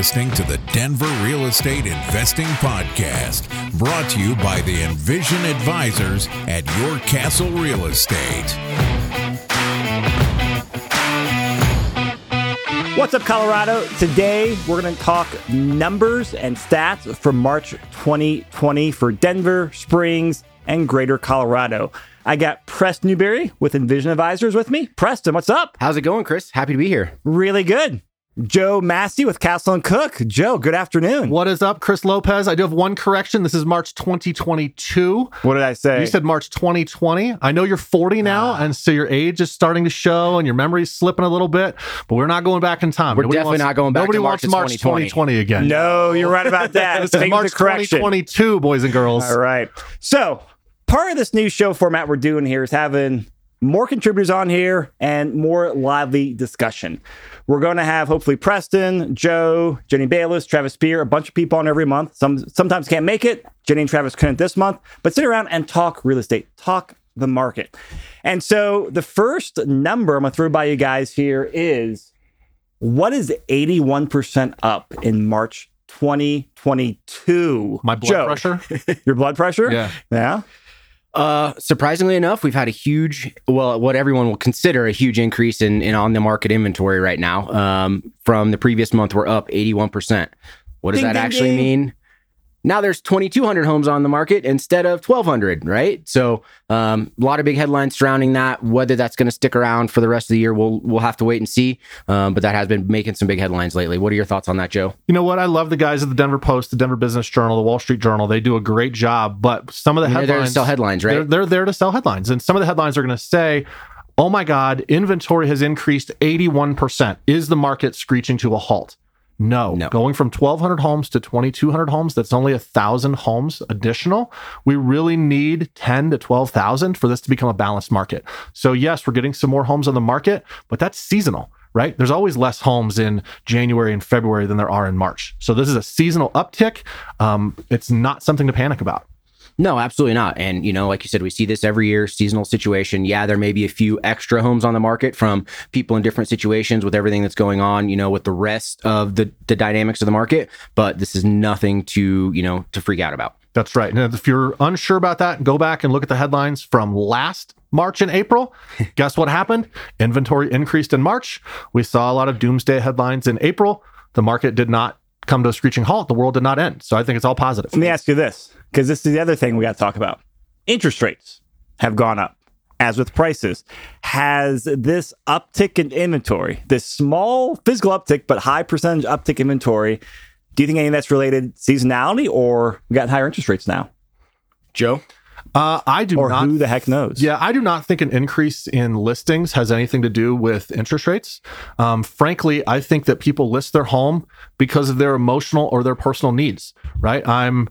listening to the Denver Real Estate Investing Podcast, brought to you by the Envision Advisors at Your Castle Real Estate. What's up, Colorado? Today we're going to talk numbers and stats from March 2020 for Denver, Springs, and Greater Colorado. I got Preston Newberry with Envision Advisors with me. Preston, what's up? How's it going, Chris? Happy to be here. Really good. Joe Massey with Castle and Cooke. Joe, good afternoon. What is up, Chris Lopez? I do have one correction. This is March 2022. What did I say? You said March 2020. I know you're 40 ah. now, and so your age is starting to show and your memory's slipping a little bit, but we're not going back in time. We're definitely not going back Nobody to March wants March 2020. 2020 again. no, you're right about that. This is Thank you for March 2022, boys and girls. All right. So, part of this new show format we're doing here is having more contributors on here and more lively discussion. We're going to have hopefully Preston, Joe, Jenny Bayless, Travis Spear, a bunch of people on every month. Some sometimes can't make it. Jenny and Travis couldn't this month, but sit around and talk real estate, talk the market. And so the first number I'm going to throw by you guys here is what is 81% up in March 2022? My blood Joe, pressure. Your blood pressure? Yeah. Yeah. Uh, surprisingly enough, we've had a huge, well, what everyone will consider a huge increase in, in on the market inventory right now. Um, from the previous month, we're up 81%. What does Ding, that ding, actually ding. mean? Now there's 2,200 homes on the market instead of 1,200, right? So um, a lot of big headlines surrounding that. Whether that's going to stick around for the rest of the year, we'll we'll have to wait and see. Um, but that has been making some big headlines lately. What are your thoughts on that, Joe? You know what? I love the guys at the Denver Post, the Denver Business Journal, the Wall Street Journal. They do a great job, but some of the headlines—they're there to headlines sell headlines, right? They're, they're there to sell headlines. And some of the headlines are going to say, oh my God, inventory has increased 81%. Is the market screeching to a halt? No. No. Going from 1,200 homes to 2,200 homes, that's only a 1,000 homes additional. We really need 10 to 12,000 for this to become a balanced market. So, yes, we're getting some more homes on the market, but that's seasonal. Right? There's always less homes in January and February than there are in March. So this is a seasonal uptick. Um, it's not something to panic about. No, absolutely not. And, you know, like you said, we see this every year, seasonal situation. Yeah, there may be a few extra homes on the market from people in different situations with everything that's going on, you know, with the rest of the, the dynamics of the market. But this is nothing to, you know, to freak out about. That's right. And if you're unsure about that, go back and look at the headlines from last March and April. Guess what happened? Inventory increased in March. We saw a lot of doomsday headlines in April. The market did not come to a screeching halt. The world did not end. So I think it's all positive. Let me ask you this, because this is the other thing we got to talk about. Interest rates have gone up, as with prices. Has this uptick in inventory, this small physical uptick, but high percentage uptick inventory, do you think any of that's related seasonality or we got higher interest rates now? Joe? Uh, I do Or not. who the heck knows? Yeah, I do not think an increase in listings has anything to do with interest rates. Um, frankly, I think that people list their home because of their emotional or their personal needs, right? I'm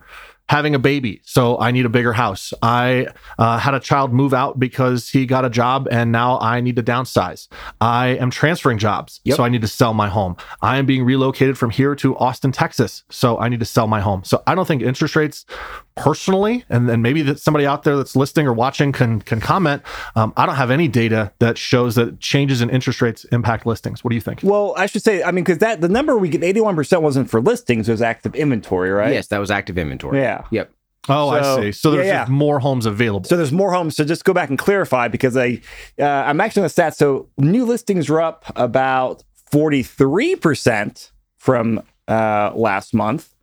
having a baby, so I need a bigger house. I uh, had a child move out because he got a job and now I need to downsize. I am transferring jobs, Yep. so I need to sell my home. I am being relocated from here to Austin, Texas, so I need to sell my home. So I don't think interest rates personally, and then maybe that somebody out there that's listening or watching can can comment. Um, I don't have any data that shows that changes in interest rates impact listings. What do you think? Well, I should say, I mean, because that the number we get, 81% wasn't for listings, it was active inventory, right? Yes, that was active inventory. Yeah. Yep. Oh, So- I see. So there's yeah, just yeah. more homes available. So there's more homes. So just go back and clarify because I, uh, I'm actually on the stats. So new listings were up about 43% from uh, last month,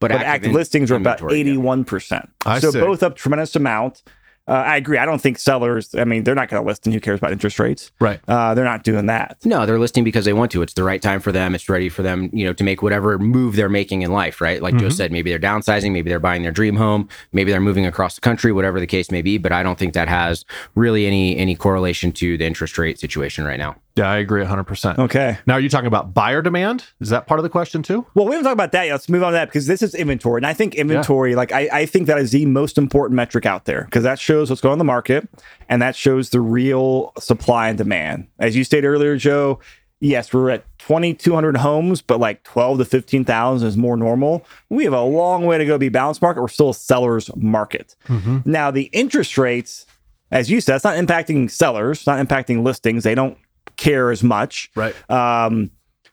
But, but active, in- listings are about 81%. I so see. both up tremendous amount. Uh, I agree. I don't think sellers, I mean, they're not going to list and who cares about interest rates? right. Uh, they're not doing that. No, they're listing because they want to. It's the right time for them. It's ready for them, you know, to make whatever move they're making in life, right? Like Joe Mhm. said, maybe they're downsizing, maybe they're buying their dream home, maybe they're moving across the country, whatever the case may be. But I don't think that has really any any correlation to the interest rate situation right now. Yeah, I agree 100%. Okay. Now, are you talking about buyer demand? Is that part of the question too? Well, we haven't talked about that yet. Let's move on to that because this is inventory. And I think inventory, like, I, I think that is the most important metric out there because that shows what's going on the market and that shows the real supply and demand. As you stated earlier, Joe, yes, we're at 2,200 homes, but like 12 to 15,000 is more normal. We have a long way to go to be a balanced market. We're still a seller's market. Mm-hmm. Now, the interest rates, as you said, it's not impacting sellers, not impacting listings. They don't care as much. Right. Um,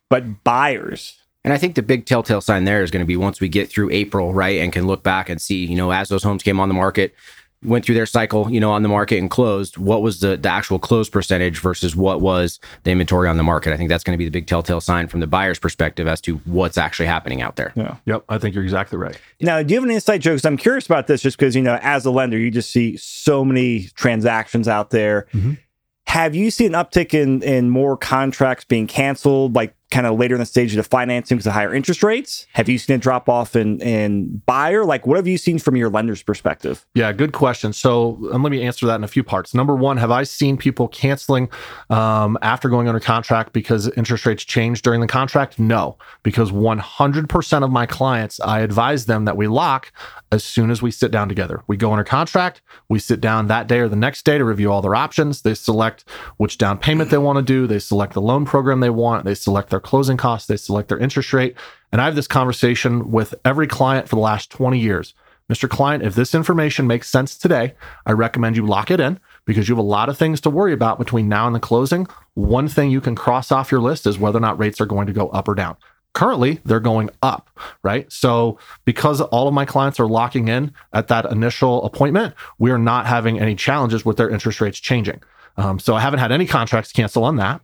but buyers, And I think the big telltale sign there is going to be once we get through April, right, and can look back and see, you know, as those homes came on the market, went through their cycle, you know, on the market and closed, what was the, the actual close percentage versus what was the inventory on the market? I think that's going to be the big telltale sign from the buyer's perspective as to what's actually happening out there. Yeah. Yep, I think you're exactly right. Now, do you have an insight, Joe? Because I'm curious about this, just because you know, as a lender, you just see so many transactions out there. Mhm. Have you seen an uptick in in more contracts being canceled, like kind of later in the stage of financing because of higher interest rates? Have you seen a drop off in in buyer? Like, what have you seen from your lender's perspective? Yeah, good question. So um, let me answer that in a few parts. Number one, have I seen people canceling um, after going under contract because interest rates changed during the contract? No, because 100% of my clients, I advise them that we lock as soon as we sit down together. We go under contract, we sit down that day or the next day to review all their options. They select which down payment they want to do, they select the loan program they want, they select their closing costs, they select their interest rate. And I have this conversation with every client for the last 20 years. Mr. Client, if this information makes sense today, I recommend you lock it in because you have a lot of things to worry about between now and the closing. One thing you can cross off your list is whether or not rates are going to go up or down. Currently, they're going up, right? So, because all of my clients are locking in at that initial appointment, we are not having any challenges with their interest rates changing. Um, so, I haven't had any contracts cancel on that.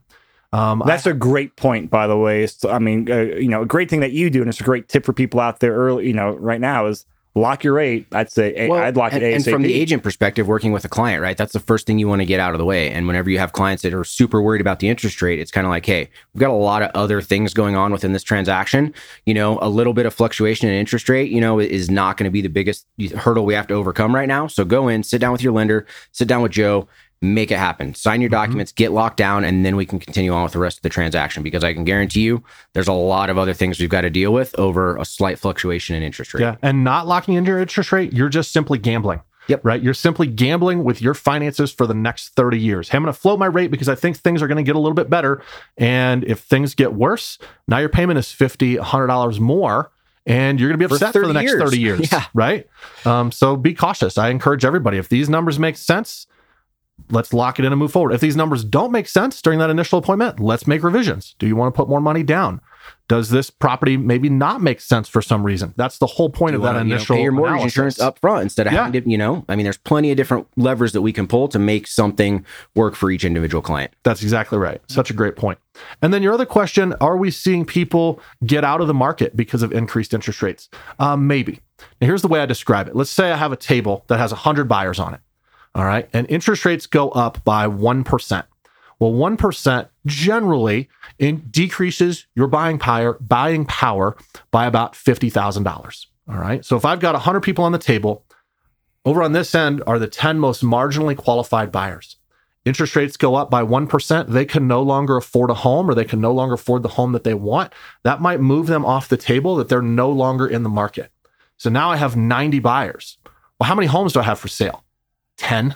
Um, That's a great point, by the way. It's- I mean, uh, you know, a great thing that you do, and it's a great tip for people out there early. You know, right now is lock your rate. I'd say Well, I'd lock and, it and from the agent perspective, working with a client, right? That's the first thing you want to get out of the way. And whenever you have clients that are super worried about the interest rate, it's kind of like, hey, we've got a lot of other things going on within this transaction. You know, a little bit of fluctuation in interest rate, you know, is not going to be the biggest hurdle we have to overcome right now. So go in, sit down with your lender, sit down with Joe. Make it happen. Sign your documents, get locked down, and then we can continue on with the rest of the transaction. Because I can guarantee you, there's a lot of other things we've got to deal with over a slight fluctuation in interest rate. Yeah. And not locking into your interest rate, you're just simply gambling. Yep. Right. You're simply gambling with your finances for the next 30 years. Hey, I'm going to float my rate because I think things are going to get a little bit better. And if things get worse, now your payment is $50, $100 more. And you're going to be For upset for, the next years. 30 years. Yeah. Right. Um, so be cautious. I encourage everybody. If these numbers make sense, let's lock it in and move forward. If these numbers don't make sense during that initial appointment, let's make revisions. Do you want to put more money down? Does this property maybe not make sense for some reason? That's the whole point of that wanna, you know, initial pay your mortgage analysis. insurance up front instead of Yeah. having to, you know, I mean, there's plenty of different levers that we can pull to make something work for each individual client. That's exactly right. Such a great point. And then your other question: Are we seeing people get out of the market because of increased interest rates? Um, maybe. Now, here's the way I describe it. Let's say I have a table that has 100 buyers on it. All right. And interest rates go up by 1%. Well, 1% generally in decreases your buying power, buying power by about $50,000. All right. So if I've got 100 people on the table, over on this end are the 10 most marginally qualified buyers. Interest rates go up by 1%, they can no longer afford a home or they can no longer afford the home that they want. That might move them off the table that they're no longer in the market. So now I have 90 buyers. Well, how many homes do I have for sale? 10.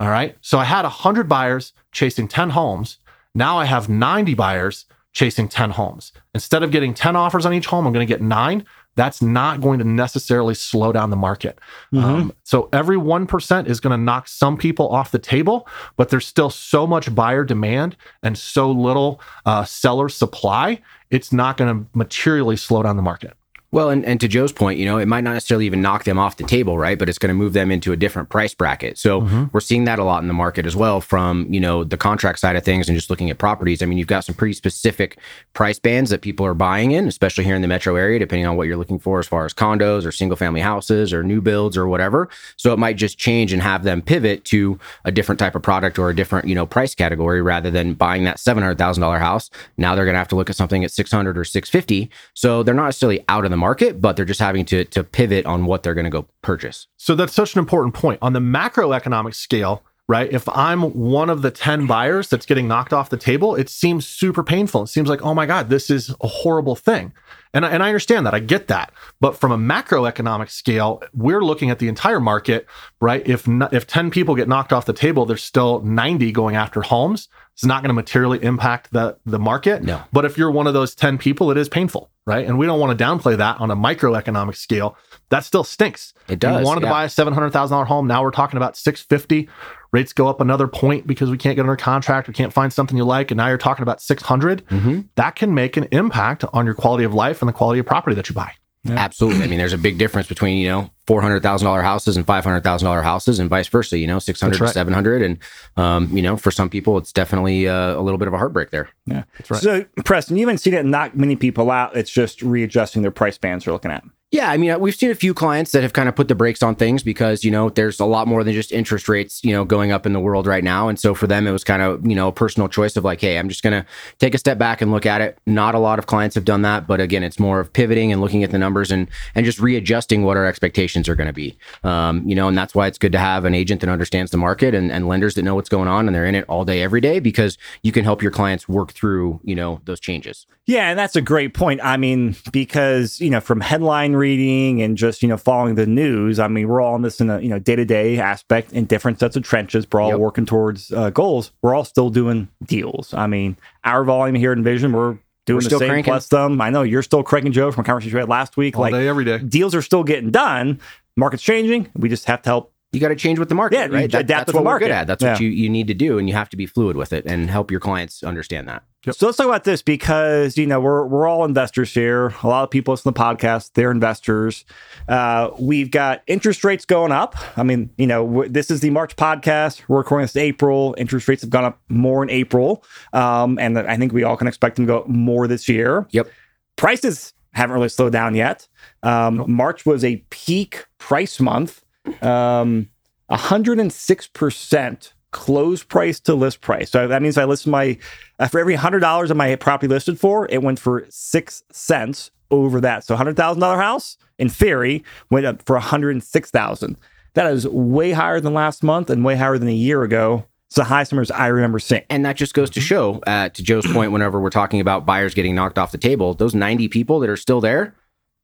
All right. So I had 100 buyers chasing 10 homes. Now I have 90 buyers chasing 10 homes. Instead of getting 10 offers on each home, I'm going to get nine. That's not going to necessarily slow down the market. Um, so every 1% is going to knock some people off the table, but there's still so much buyer demand and so little uh, seller supply. It's not going to materially slow down the market. Well, and, and to Joe's point, you know, it might not necessarily even knock them off the table, right? But it's going to move them into a different price bracket. So Mm-hmm. we're seeing that a lot in the market as well from, you know, the contract side of things and just looking at properties. I mean, you've got some pretty specific price bands that people are buying in, especially here in the metro area, depending on what you're looking for as far as condos or single family houses or new builds or whatever. So it might just change and have them pivot to a different type of product or a different, you know, price category rather than buying that $700,000 house. Now they're going to have to look at something at 600 or 650. So they're not necessarily out of the market, but they're just having to to pivot on what they're going to go purchase. So that's such an important point. On the macroeconomic scale, right? If I'm one of the 10 buyers that's getting knocked off the table, it seems super painful. It seems like, oh my God, this is a horrible thing. And, I- and I understand that. I get that. But from a macroeconomic scale, we're looking at the entire market, right? If if 10 people get knocked off the table, there's still 90 going after homes. It's not going to materially impact the, the market. No. But if you're one of those 10 people, it is painful, right? And we don't want to downplay that on a microeconomic scale. That still stinks. It does, You wanted to buy a seven hundred thousand dollar home. Now we're talking about six fifty. Rates go up another point because we can't get under contract. We can't find something you like, and now you're talking about 600. Mm-hmm. That can make an impact on your quality of life in the quality of property that you buy. Absolutely. I mean, there's a big difference between, you know, $400,000 houses and $500,000 houses and vice versa, you know, 600 right. to 700. And, um, you know, for some people, it's definitely uh, a little bit of a heartbreak there. Yeah. That's right. So, Preston, you haven't seen it knock many people out. It's just readjusting their price bands they're looking at. Yeah, I mean, uh, we've seen a few clients that have kind of put the brakes on things because, you know, there's a lot more than just interest rates, you know, going up in the world right now. And so for them, it was kind of, you know, a personal choice of like, hey, I'm just going to take a step back and look at it. Not a lot of clients have done that, but again, it's more of pivoting and looking at the numbers and and just readjusting what our expectations are going to be. Um, you know, and that's why it's good to have an agent that understands the market and, and lenders that know what's going on and they're in it all day, every day, because you can help your clients work through, you know, those changes. Yeah, and that's a great point. I mean, because you know, from headline reading and just you know following the news, I mean, we're all in this in a you know day to day aspect in different sets of trenches. We're all Yep. working towards uh, goals. We're all still doing deals. I mean, our volume here at Envision, we're doing We're the still same cranking. plus them. I know you're still cranking Joe from a conversation we had last week. All like day, every day. deals are still getting done. Market's changing. We just have to help You got to change with the market, Yeah, you right? That- adapt that's with the what we're market. good at. That's what you, you need to do, and you have to be fluid with it and help your clients understand that. So let's talk about this because you know we're we're all investors here. A lot of people listen to the podcast; they're investors. Uh, we've got interest rates going up. I mean, you know, w- this is the March podcast. We're recording this in April. Interest rates have gone up more in April, um, and I think we all can expect them to go up more this year. Yep. Prices haven't really slowed down yet. Um, March was a peak price month. Um, 106% close price to list price. So that means I list my, uh, for every $100 of my property listed for, it went for six cents over that. So $100,000 house, in theory, went up for 106000 That is way higher than last month and way higher than a year ago. It's the highest numbers I remember seeing. And that just goes to show, uh, to Joe's point, whenever we're talking about buyers getting knocked off the table, those 90 people that are still there,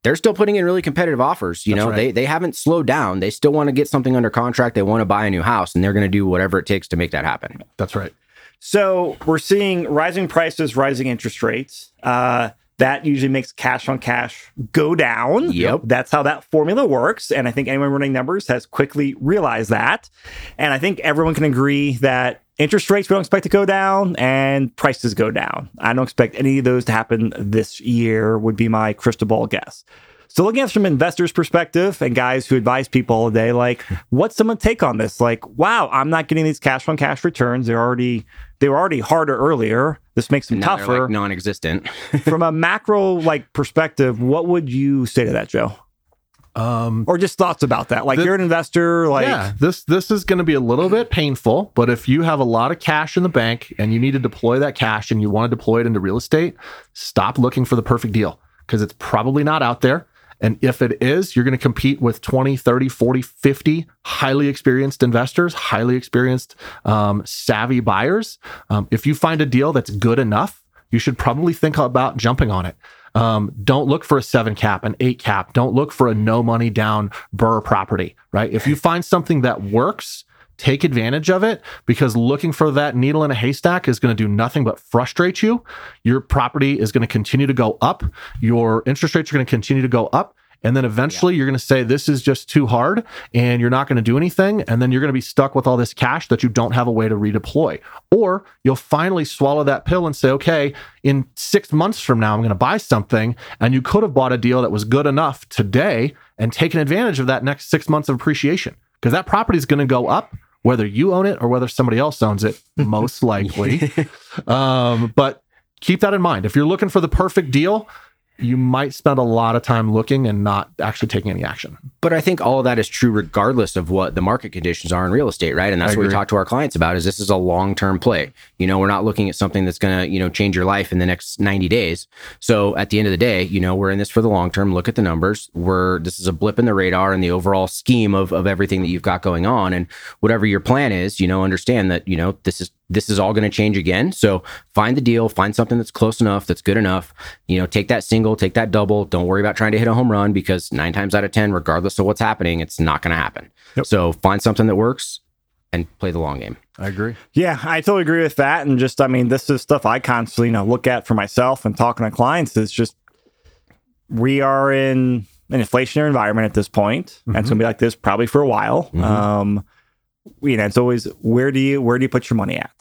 they're still putting in really competitive offers. You That's know, right. they they haven't slowed down. They still want to get something under contract. They want to buy a new house, and they're going to do whatever it takes to make that happen. That's right. So we're seeing rising prices, rising interest rates. Uh, that usually makes cash on cash go down. Yep. That's how that formula works. And I think anyone running numbers has quickly realized that. And I think everyone can agree that interest rates we don't expect to go down and prices go down. I don't expect any of those to happen this year, would be my crystal ball guess. So looking at it from an investor's perspective and guys who advise people all day, like, what's someone take on this? Like, wow, I'm not getting these cash on cash returns. They're already they were already harder earlier. This makes them Now tougher. like non-existent. from a macro like perspective, what would you say to that, Joe? Um, Or just thoughts about that? Like The- you're an investor, like yeah, this this is going to be a little bit painful, but if you have a lot of cash in the bank and you need to deploy that cash and you want to deploy it into real estate, stop looking for the perfect deal because it's probably not out there. And if it is, you're going to compete with 20, 30, 40, 50 highly experienced investors, highly experienced, um, savvy buyers. Um, if you find a deal that's good enough, you should probably think about jumping on it. Um, don't look for a seven cap, an eight cap. Don't look for a no money down BRRRR property, right? If you find something that works, take advantage of it because looking for that needle in a haystack is going to do nothing but frustrate you. Your property is going to continue to go up. Your interest rates are going to continue to go up. And then eventually you're going to say, this is just too hard and you're not going to do anything. And then you're going to be stuck with all this cash that you don't have a way to redeploy. Or you'll finally swallow that pill and say, okay, in six months from now, I'm going to buy something. And you could have bought a deal that was good enough today and taken advantage of that next six months of appreciation because that property is going to go up whether you own it or whether somebody else owns it, most likely. um, but keep that in mind. If you're looking for the perfect deal, you might spend a lot of time looking and not actually taking any action. But I think all of that is true regardless of what the market conditions are in real estate, right? And that's I what we talk to our clients about is this is a long-term play. You know, we're not looking at something that's going to, you know, change your life in the next 90 days. So at the end of the day, you know, we're in this for the long term. Look at the numbers. We're this is a blip in the radar and the overall scheme of of everything that you've got going on and whatever your plan is, you know, understand that, you know, this is this is all going to change again. So find the deal, find something that's close enough, that's good enough. You know, take that single, take that double. Don't worry about trying to hit a home run because nine times out of 10, regardless of what's happening, it's not going to happen. Yep. So find something that works and play the long game. I agree. Yeah, I totally agree with that. And just, I mean, this is stuff I constantly, you know, look at for myself and talking to clients. Is just we are in an inflationary environment at this point, and it's gonna be like this probably for a while. Mhm. Um, you know, it's always where do you where do you put your money at?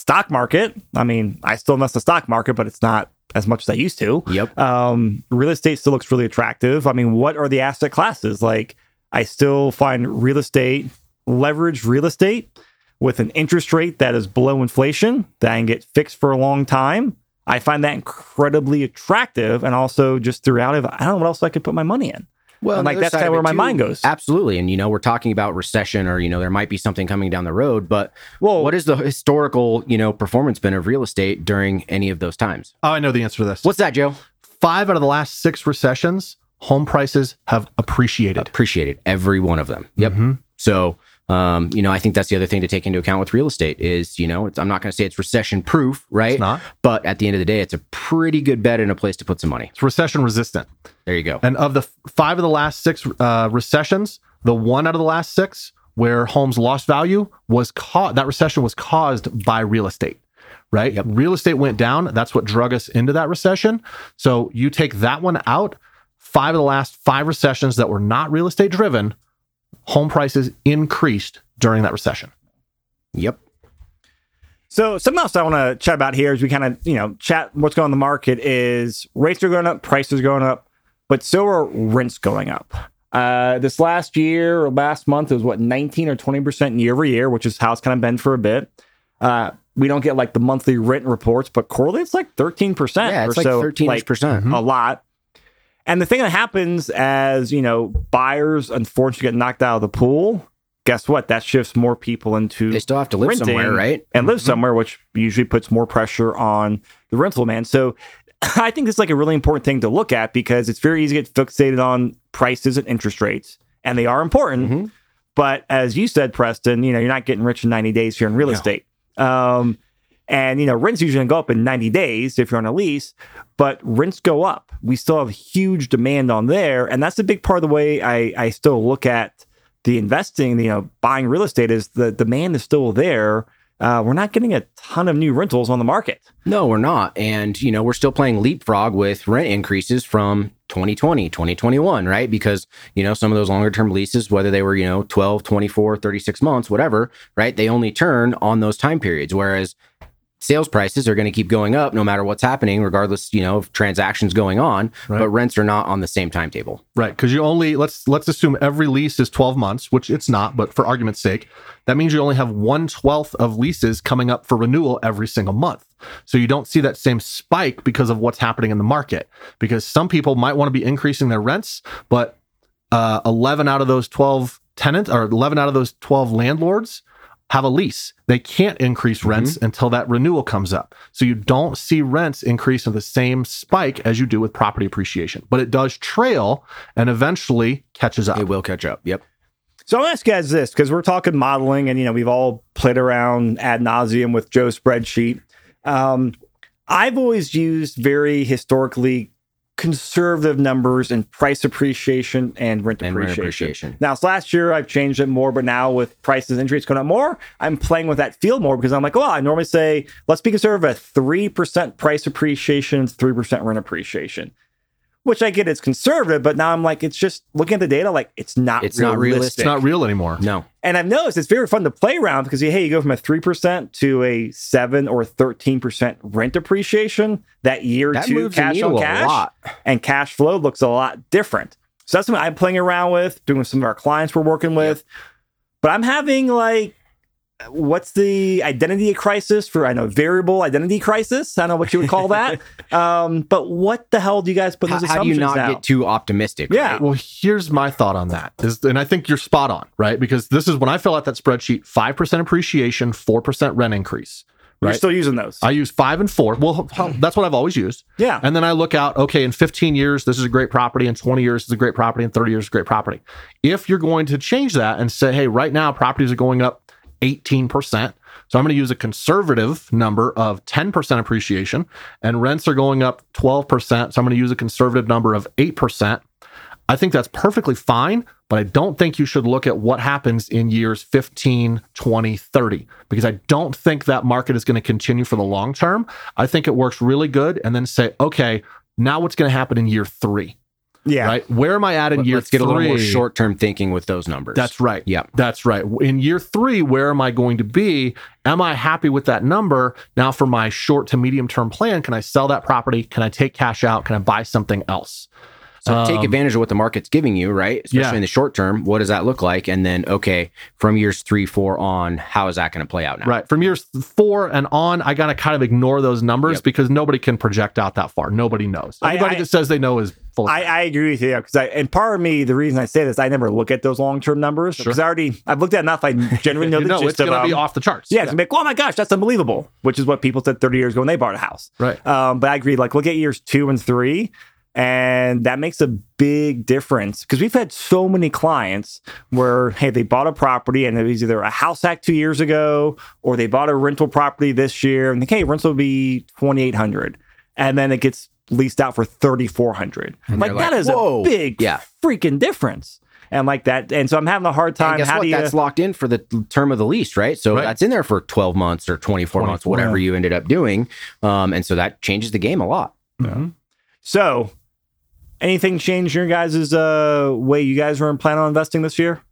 Stock market. I mean, I still invest in the stock market, but it's not as much as I used to. Yep. Um, real estate still looks really attractive. I mean, what are the asset classes? Like, I still find real estate, leveraged real estate with an interest rate that is below inflation that I can get fixed for a long time. I find that incredibly attractive. And also just throughout it, I don't know what else I could put my money in. Well, And, like, that's kinda where my too, mind goes. Absolutely. And, you know, we're talking about recession or, you know, there might be something coming down the road. But Well, what is the historical, you know, performance been of real estate during any of those times? Oh, I know the answer to this. What's that, Joe? Five out of the last six recessions, home prices have appreciated. Appreciated every one of them. Yep. Mhm. So, um, you know, I think that's the other thing to take into account with real estate is, you know, it's, I'm not going to say it's recession proof, right? It's not. But at the end of the day, it's a pretty good bet and a place to put some money. It's recession resistant. There you go. And of the five of the last six uh, recessions, the one out of the last six where homes lost value was caught. That recession was caused by real estate, right? Yep. Real estate went down. That's what drug us into that recession. So you take that one out. Five of the last five recessions that were not real estate driven, home prices increased during that recession. Yep. So something else I want to chat about here is we kind of, you know, chat what's going on in the market is rates are going up, prices are going up, but so are rents going up. Uh, this last year or last month it was what 19 or 20% year over year, which is how it's kind of been for a bit. Uh, we don't get like the monthly rent reports, but quarterly it's like 13% Yeah, it's or like so. 13 like, percent. a lot. And the thing that happens as, you know, buyers unfortunately get knocked out of the pool, guess what? That shifts more people into They still have to live somewhere, right? and live Mhm. somewhere, which usually puts more pressure on the rental man. So I think this is like a really important thing to look at because it's very easy to get fixated on prices and interest rates, and they are important. Mhm. But as you said, Preston, you know, you're not getting rich in 90 days here in real No. estate. Um, and you know, rents usually go up in 90 days if you're on a lease, but rents go up. We still have huge demand on there, and that's a big part of the way I I still look at the investing. You know, buying real estate is the demand is still there. Uh, we're not getting a ton of new rentals on the market. No, we're not. And, you know, we're still playing leapfrog with rent increases from 2020, 2021, right? Because, you know, some of those longer term leases, whether they were, you know, 12, 24, 36 months, whatever, right? They only turn on those time periods. Whereas sales prices are going to keep going up no matter what's happening, regardless, you know, of transactions going on. Right. But rents are not on the same timetable. Right, because you only let's let's assume every lease is twelve months, which it's not, but for argument's sake, that means you only have one twelfth of leases coming up for renewal every single month. So you don't see that same spike because of what's happening in the market. Because some people might want to be increasing their rents, but uh, eleven out of those twelve tenants or eleven out of those twelve landlords have a lease. They can't increase rents until that renewal comes up. So you don't see rents increase in the same spike as you do with property appreciation, but it does trail and eventually catches up. It will catch up. Yep. So I'll ask you guys this because we're talking modeling, and you know we've all played around ad nauseum with Joe's spreadsheet. Um, I've always used very historically conservative numbers in price appreciation and rent And rent appreciation. appreciation. Now, so last year I've changed it more, but now with prices and interest going up more, I'm playing with that field more because I'm like, well, I normally say let's be conservative at three percent price appreciation, three percent rent appreciation. Which I get it's conservative, but now I'm like, it's just looking at the data, like it's not It's not realistic. It's not real anymore. No. and I've noticed it's very fun to play around because hey, you go from a three percent to a seven or thirteen percent rent appreciation that year That two moves cash needle on a cash, lot. and cash flow looks a lot different. So that's something I'm playing around with, doing with some of our clients we're working with. But I'm having like, what's the identity crisis for? I know variable identity crisis. I don't know what you would call that. um, but what the hell do you guys put in How, those how do assumptions you not now? get too optimistic? Yeah. right? Well, here's my thought on that. Is, and I think you're spot on, right? Because this is when I fill out that spreadsheet 5% appreciation, 4% rent increase. You're right? still using those. I use five and four. Well, that's what I've always used. yeah. And then I look out, okay, in 15 years, this is a great property. In 20 years, it's a great property. In 30 years, it's a great property. If you're going to change that and say, hey, right now, properties are going up 18%. So I'm going to use a conservative number of 10% appreciation, and rents are going up 12%. So I'm going to use a conservative number of 8%. I think that's perfectly fine, but I don't think you should look at what happens in years 15, 20, 30, because I don't think that market is going to continue for the long term. I think it works really good and then say, okay, now what's going to happen in year three? Yeah. Right. Where am I at in Let- year Let's get a little more short term thinking with those numbers. That's right. Yeah. That's right. In year three, where am I going to be? Am I happy with that number? Now, for my short to medium term plan, can I sell that property? Can I take cash out? Can I buy something else? So take Um, advantage of what the market's giving you, right? Especially Yeah. in the short term. What does that look like? And then, okay, from years three, four on, how is that going to play out now? Right. From years four and on, I got to kind of ignore those numbers Yep. because nobody can project out that far. Nobody knows. Anybody I- that says they know is full of I, I agree with you because I and part of me the reason I say this I never look at those long term numbers because I already I've looked at enough I generally know you the know, gist it's of going to be off the charts. Yeah, it's gonna be like, oh my gosh, that's unbelievable, which is what people said 30 years ago when they bought a house. Right. Um, but I agree. Like, look at years two and three, and that makes a big difference because we've had so many clients where, hey, they bought a property and it was either a house hack two years ago or they bought a rental property this year and, hey, rental will be 2,800. And then it gets leased out for 3,400. Like, like, is "Whoa." a big Yeah. freaking difference. And like that. And so I'm having a hard And time. guess How what? do you. That's locked in for the term of the lease, right? So Right. that's in there for 12 months or 24, months, 24, whatever you ended up doing. Um, and so that changes the game a lot. Mhm. So, anything change your guys' uh, way you guys were planning on investing this year?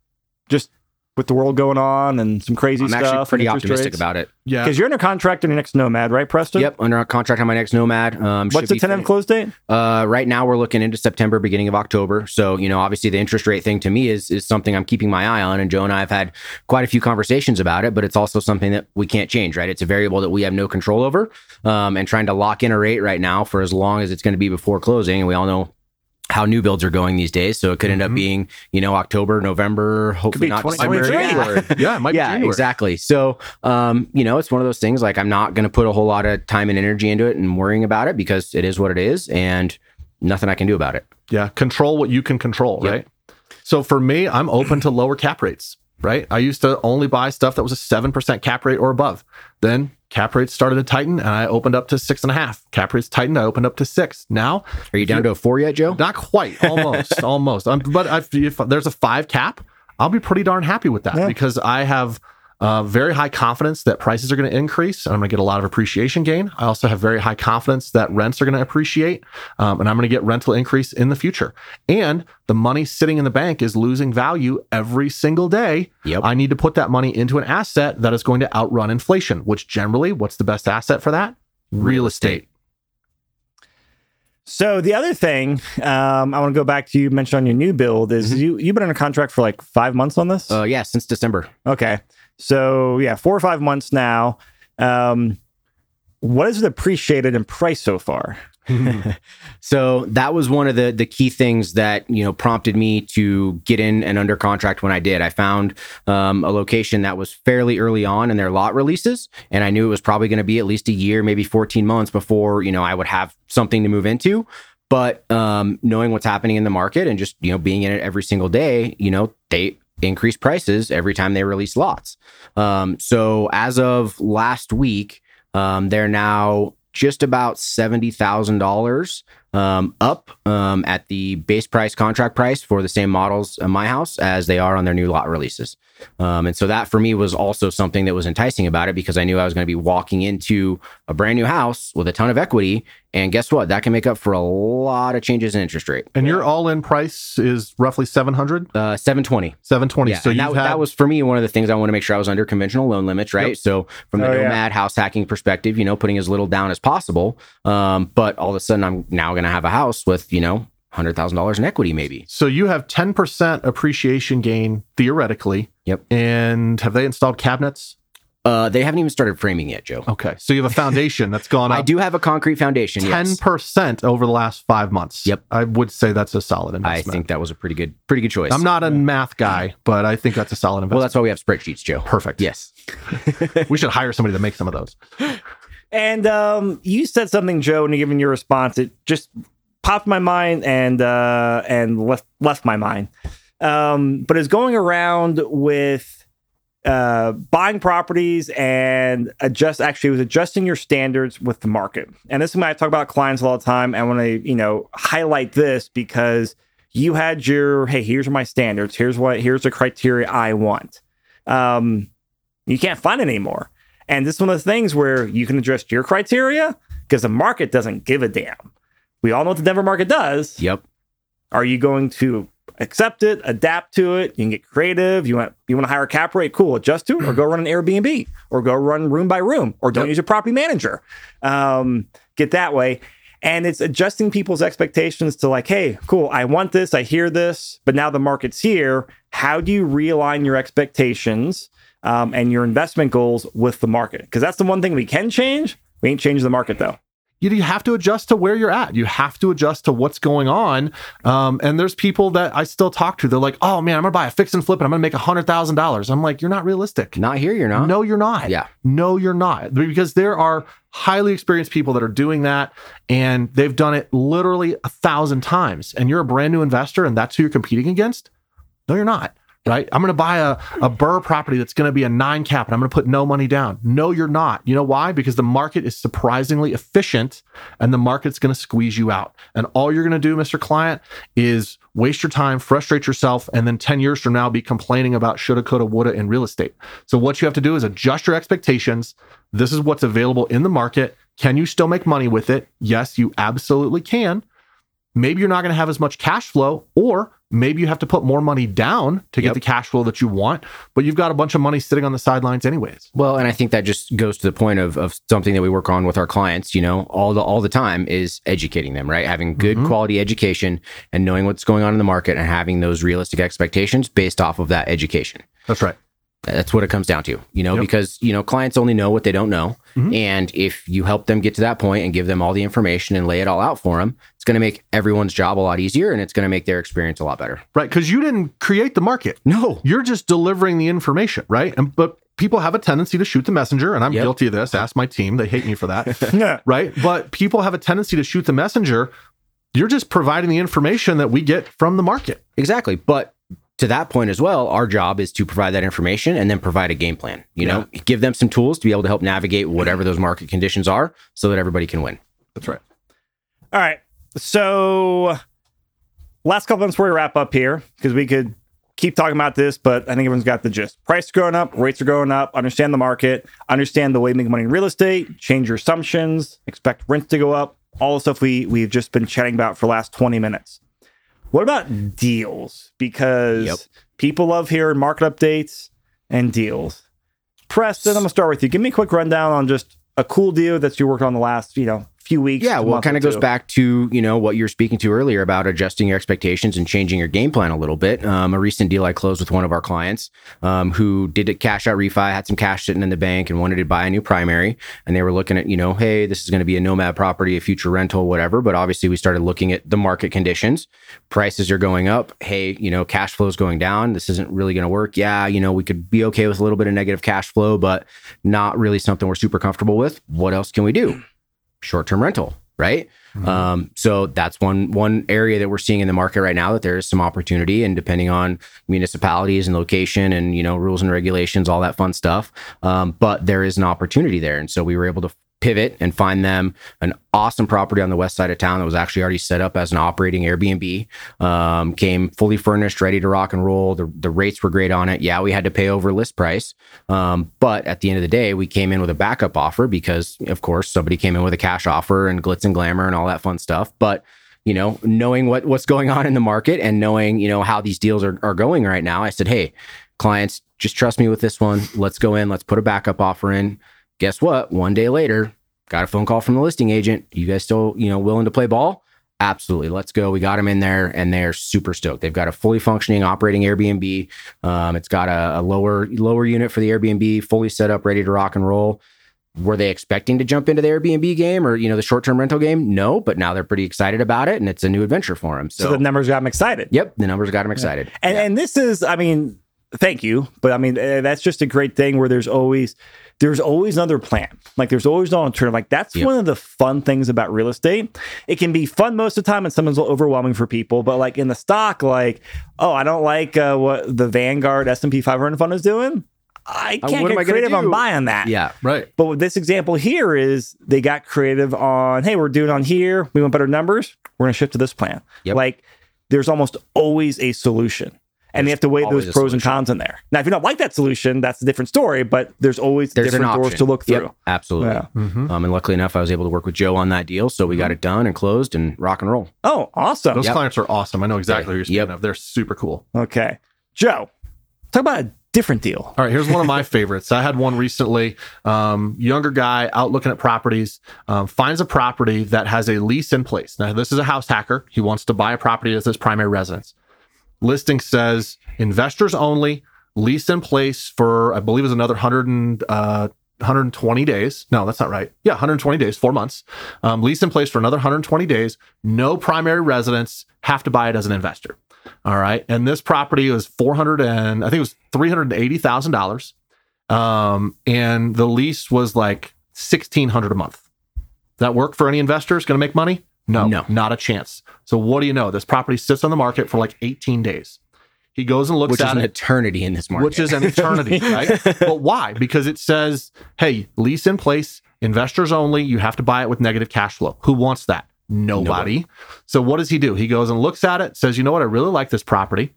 Just with the world going on and some crazy I'm stuff. actually pretty optimistic rates? about it. Yeah. Because you're under contract on your next Nomad, right, Preston? Yep, under contract on my next Nomad. Um, What's the be tentative fin- close date? Uh, right now we're looking into September, beginning of October. So you know, obviously the interest rate thing to me is is something I'm keeping my eye on. And Joe and I have had quite a few conversations about it, but it's also something that we can't change. Right? It's a variable that we have no control over. Um, and trying to lock in a rate right now for as long as it's going to be before closing, and we all know. How new builds are going these days, so it could end up Mhm. being, you know, October, November, hopefully not 2023. December. Yeah. yeah, it might be yeah, January. exactly. So, um, you know, it's one of those things like I'm not going to put a whole lot of time and energy into it and worrying about it because it is what it is and nothing I can do about it. Yeah, control what you can control, Yep. right? So for me, I'm open to lower cap rates, right? I used to only buy stuff that was a 7% cap rate or above. Then cap rates started to tighten and I opened up to six and a half. Cap rates tightened, I opened up to six. Now, Are you down to a four yet, Joe? not quite, almost, almost. Um, but if, if there's a five cap, I'll be pretty darn happy with that Yeah. because I have uh, very high confidence that prices are going to increase and I'm going to get a lot of appreciation gain. I also have very high confidence that rents are going to appreciate um, and I'm going to get rental increase in the future. And the money sitting in the bank is losing value every single day. Yep. I need to put that money into an asset that is going to outrun inflation, which generally, what's the best asset for that? Real estate. So the other thing um, I want to go back to you mentioned on your new build is Mhm. you you've been under contract for like five months on this. Uh, yeah, since December. okay, so yeah, four or five months now. Um, what has it appreciated in price so far? So that was one of the the key things that you know prompted me to get in and under contract when I did. I found um, a location that was fairly early on in their lot releases, and I knew it was probably going to be at least a year, maybe 14 months before you know I would have something to move into. But um, knowing what's happening in the market and just you know being in it every single day, you know they increase prices every time they release lots. Um, so as of last week, um, they're now just about seventy thousand dollars um, up um, at the base price contract price for the same models in my house as they are on their new lot releases. Um, and so that for me was also something that was enticing about it because I knew I was going to be walking into a brand new house with a ton of equity. And guess what? That can make up for a lot of changes in interest rate. And your all in price is roughly 700, Uh, 720. 720. Yeah, so that, had, that was for me one of the things I want to make sure I was under conventional loan limits, right? Yep. So from the Oh, yeah. nomad house hacking perspective, you know, putting as little down as possible. Um, but all of a sudden, I'm now going to have a house with you know hundred thousand dollars in equity, maybe. So you have 10% appreciation gain theoretically. Yep. And have they installed cabinets? Uh, they haven't even started framing yet, Joe. Okay. So you have a foundation that's gone I do have a concrete foundation. 10% over the last five months. Yep. I would say that's a solid investment. I think that was a pretty good, pretty good choice. I'm not a math guy, but I think that's a solid investment. Well, that's why we have spreadsheets, Joe. perfect. Yes. We should hire somebody to make some of those. And um, you said something, Joe, and given your response, it just popped my mind and uh, and left left my mind. Um, but it's going around with uh, buying properties and adjust. Actually, was adjusting your standards with the market. And this is when I talk about clients all the time. I want to you know highlight this because you had your hey, here's my standards. Here's what here's the criteria I want. Um, you can't find it anymore. And this is one of the things where you can adjust your criteria because the market doesn't give a damn. We all know what the Denver market does. Yep. Are you going to accept it, adapt to it? You can get creative. You want you want to hire a cap rate, cool, adjust to it, or go run an Airbnb, or go run room by room, or don't Yep. use a property manager. Um, get that way. And it's adjusting people's expectations to like, hey, cool, I want this, I hear this, but now the market's here. How do you realign your expectations um, and your investment goals with the market? Because that's the one thing we can change. We ain't changed the market though. you, you have to adjust to where you're at. You have to adjust to what's going on. Um, and there's people that I still talk to. They're like, "Oh man, I'm gonna buy a fix and flip, and I'm gonna make a hundred thousand dollars." I'm like, "You're not realistic. Not here, you're not. No, you're not. Yeah. No, you're not. Because there are highly experienced people that are doing that and they've done it literally a thousand times. And you're a brand new investor and that's who you're competing against? No, you're not. Right. I'm going to buy a, a BRRRR property that's going to be a nine cap and I'm going to put no money down. No, you're not. You know why? Because the market is surprisingly efficient and the market's going to squeeze you out. And all you're going to do, Mr. Client, is waste your time, frustrate yourself, and then 10 years from now be complaining about shoulda, coulda, woulda in real estate. So, what you have to do is adjust your expectations. This is what's available in the market. Can you still make money with it? Yes, you absolutely can. Maybe you're not going to have as much cash flow, or maybe you have to put more money down to get Yep. the cash flow that you want, but you've got a bunch of money sitting on the sidelines, anyways. Well, and I think that just goes to the point of, of something that we work on with our clients, you know, all the all the time is educating them, right? Having good Mhm. quality education and knowing what's going on in the market and having those realistic expectations based off of that education. That's right. That's what it comes down to, you know, Yep. because, you know, clients only know what they don't know. Mhm. And if you help them get to that point and give them all the information and lay it all out for them, it's going to make everyone's job a lot easier and it's going to make their experience a lot better. Right. Because you didn't create the market. No. You're just delivering the information, right? And but people have a tendency to shoot the messenger, and I'm Yep. guilty of this. Ask my team; they hate me for that, Yeah. right? But people have a tendency to shoot the messenger. You're just providing the information that we get from the market. Exactly. But to that point as well, our job is to provide that information and then provide a game plan. You know, give them some tools to be able to help navigate whatever those market conditions are so that everybody can win. That's right. All right. So, last couple months before we wrap up here, because we could keep talking about this, but I think everyone's got the gist. Price going up, rates are going up. Understand the market, understand the way you make money in real estate, change your assumptions, expect rents to go up. All the stuff we we've just been chatting about for the last twenty minutes. What about deals? Because Yep. people love hearing market updates and deals. Preston, I'm gonna start with you. Give me a quick rundown on just a cool deal that you worked on the last, you know, few weeks. Yeah, well, it kind of goes back to you know what you were speaking to earlier about adjusting your expectations and changing your game plan a little bit. Um, a recent deal I closed with one of our clients um, who did a cash out refi, had some cash sitting in the bank, and wanted to buy a new primary. And they were looking at you know, hey, this is going to be a nomad property, a future rental, whatever. But obviously, we started looking at the market conditions. Prices are going up. Hey, you know, cash flow is going down. This isn't really going to work. Yeah, you know, we could be okay with a little bit of negative cash flow, but not really something we're super comfortable with. What else can we do? Short-term rental right? Um, so that's one one area that we're seeing in the market right now that there is some opportunity, and depending on municipalities and location and you know rules and regulations, all that fun stuff. Um, but there is an opportunity there, and so we were able to pivot and find them an awesome property on the west side of town that was actually already set up as an operating Airbnb. Um, came fully furnished, ready to rock and roll. The the rates were great on it. Yeah, we had to pay over list price, um, but at the end of the day, we came in with a backup offer because, of course, somebody came in with a cash offer and glitz and glamour and all that fun stuff. But you know, knowing what what's going on in the market and knowing you know how these deals are are going right now, I said, hey, clients, just trust me with this one. Let's go in. Let's put a backup offer in. Guess what? One day later, got a phone call from the listing agent. You guys still you know willing to play ball? Absolutely. Let's go. We got them in there and they're super stoked. They've got a fully functioning operating Airbnb. Um, it's got a, a lower lower unit for the Airbnb, fully set up, ready to rock and roll. Were they expecting to jump into the Airbnb game or you know the short term rental game? No, but now they're pretty excited about it and it's a new adventure for them. So, So, the numbers got them excited. yep, the numbers got them excited. And Yeah. and this is, I mean, thank you, but I mean eh, that's just a great thing where there's always there's always another plan. Like there's always an alternative. Like that's Yep. one of the fun things about real estate. It can be fun most of the time, and sometimes overwhelming for people. But like in the stock, like oh, I don't like uh, what the Vanguard S and P 500 fund is doing. I Uh, can't am get I creative on buying that. yeah. Right. But with this example here is they got creative on, hey, we're doing on here. We want better numbers. We're going to shift to this plan. Yep. Like there's almost always a solution. And you have to weigh those pros and cons in there. Now, if you don't like that solution, that's a different story. But there's always There's an different doors to look Yep, through. absolutely. Yeah. Mhm. Um, and luckily enough, I was able to work with Joe on that deal, so we got it done and closed and rock and roll. Oh, awesome. Those Yep. clients are awesome. I know exactly who you're speaking Yep. of. They're super cool. Okay, Joe, talk about a different deal. All right, here's one of my favorites. I had one recently. Um, younger guy out looking at properties, um, finds a property that has a lease in place. Now, this is a house hacker. He wants to buy a property as his primary residence. Listing says investors only, lease in place for, I believe, is another 100 and, uh, 120 days. No, that's not right. Yeah, 120 days, four months. Um, lease in place for another 120 days. No primary residence. Have to buy it as an investor. All right. And this property was 400 and I think it was $380,000. Um, and the lease was like 1600 a month. That work for any investors going to make money? No, No. not a chance. So what do you know? This property sits on the market for like 18 days. He goes and looks Which is at an it eternity in this market. which is an eternity, right? But why? Because it says, hey, lease in place, investors only, you have to buy it with negative cash flow. Who wants that? Nobody. So what does he do? He goes and looks at it, says, you know what, I really like this property,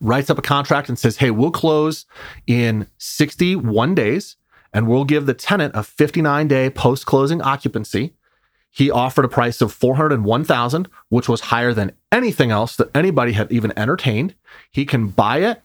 writes up a contract and says, hey, we'll close in 61 days and we'll give the tenant a 59 day post closing occupancy. He offered a price of 401,000, which was higher than anything else that anybody had even entertained. He can buy it,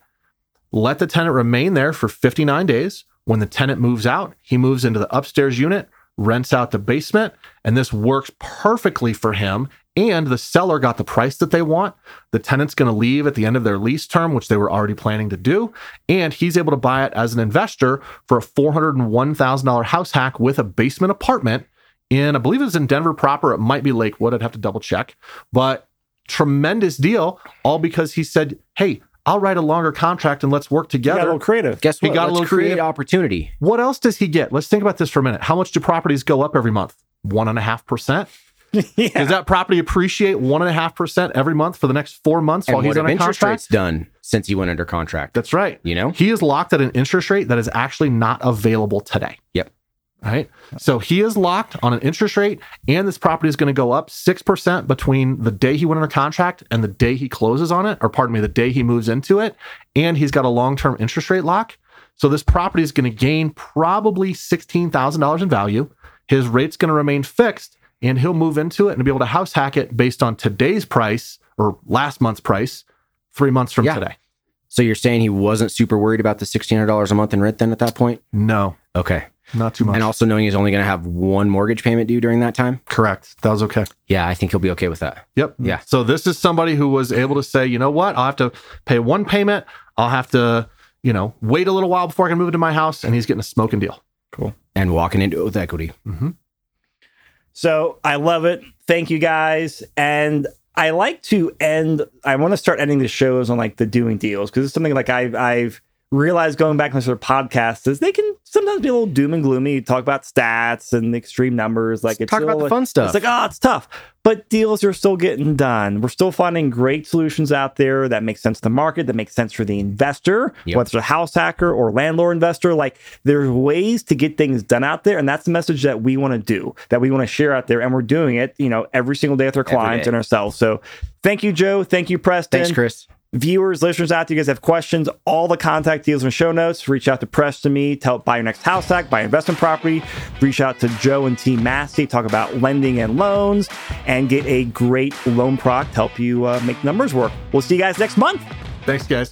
let the tenant remain there for 59 days. When the tenant moves out, he moves into the upstairs unit, rents out the basement, and this works perfectly for him. And the seller got the price that they want. The tenant's going to leave at the end of their lease term, which they were already planning to do. And he's able to buy it as an investor for a $401,000 house hack with a basement apartment in, I believe it was in Denver proper. It might be Lakewood. I'd have to double check. But tremendous deal, all because he said, Hey, I'll write a longer contract and let's work You got a together. little creative. Guess what? He got a Let's little create creative. opportunity. What else does he get? Let's think about this for a minute. How much do properties go up every month? One and a half percent. Does that property appreciate one and a half percent every month for the next four months And while he's what on a interest contract? rates done since he went under contract? That's right. you know? He is locked at an interest rate that is actually not available today. Yep. Right. So he is locked on an interest rate, and this property is going to go up 6% between the day he went under contract and the day he closes on it, or pardon me, the day he moves into it. And he's got a long term interest rate lock. So this property is going to gain probably $16,000 in value. His rate's going to remain fixed, and he'll move into it and be able to house hack it based on today's price or last month's price three months from Yeah. today. So you're saying he wasn't super worried about the $1,600 a month in rent then at that point? No, Okay. Not too much. And also knowing he's only going to have one mortgage payment due during that time? Correct. That was okay. Yeah, I think he'll be okay with that. Yep. Yeah. So this is somebody who was able to say, you know what? I'll have to pay one payment. I'll have to, you know, wait a little while before I can move into my house. And he's getting a smoking deal. Cool. And walking into it with equity. Mm-hmm. So I love it. Thank you guys. And I like to end, I want to start ending the shows on like the doing deals because it's something like I've, I've realized going back to sort of podcasts is they can sometimes be a little doom and gloomy, talk about stats and extreme numbers. Like it's Talk about still- the fun stuff. It's like, oh, it's tough. But deals are still getting done. We're still finding great solutions out there that make sense to the market, that make sense for the investor, Yep. whether it's a house hacker or landlord investor. Like there's ways to get things done out there. And that's the message that we want to do, that we want to share out there. And we're doing it, you know, every single day with our clients and ourselves. So thank you, Joe. Thank you, Preston Thanks, Chris. Viewers, listeners out there, you guys have questions, all the contact deals and show notes. Reach out to Preston me to help buy your next house hack, buy investment property. Reach out to Joe and Team Massey, talk about lending and loans, and get a great loan product to help you uh, make numbers work. We'll see you guys next month. Thanks, guys.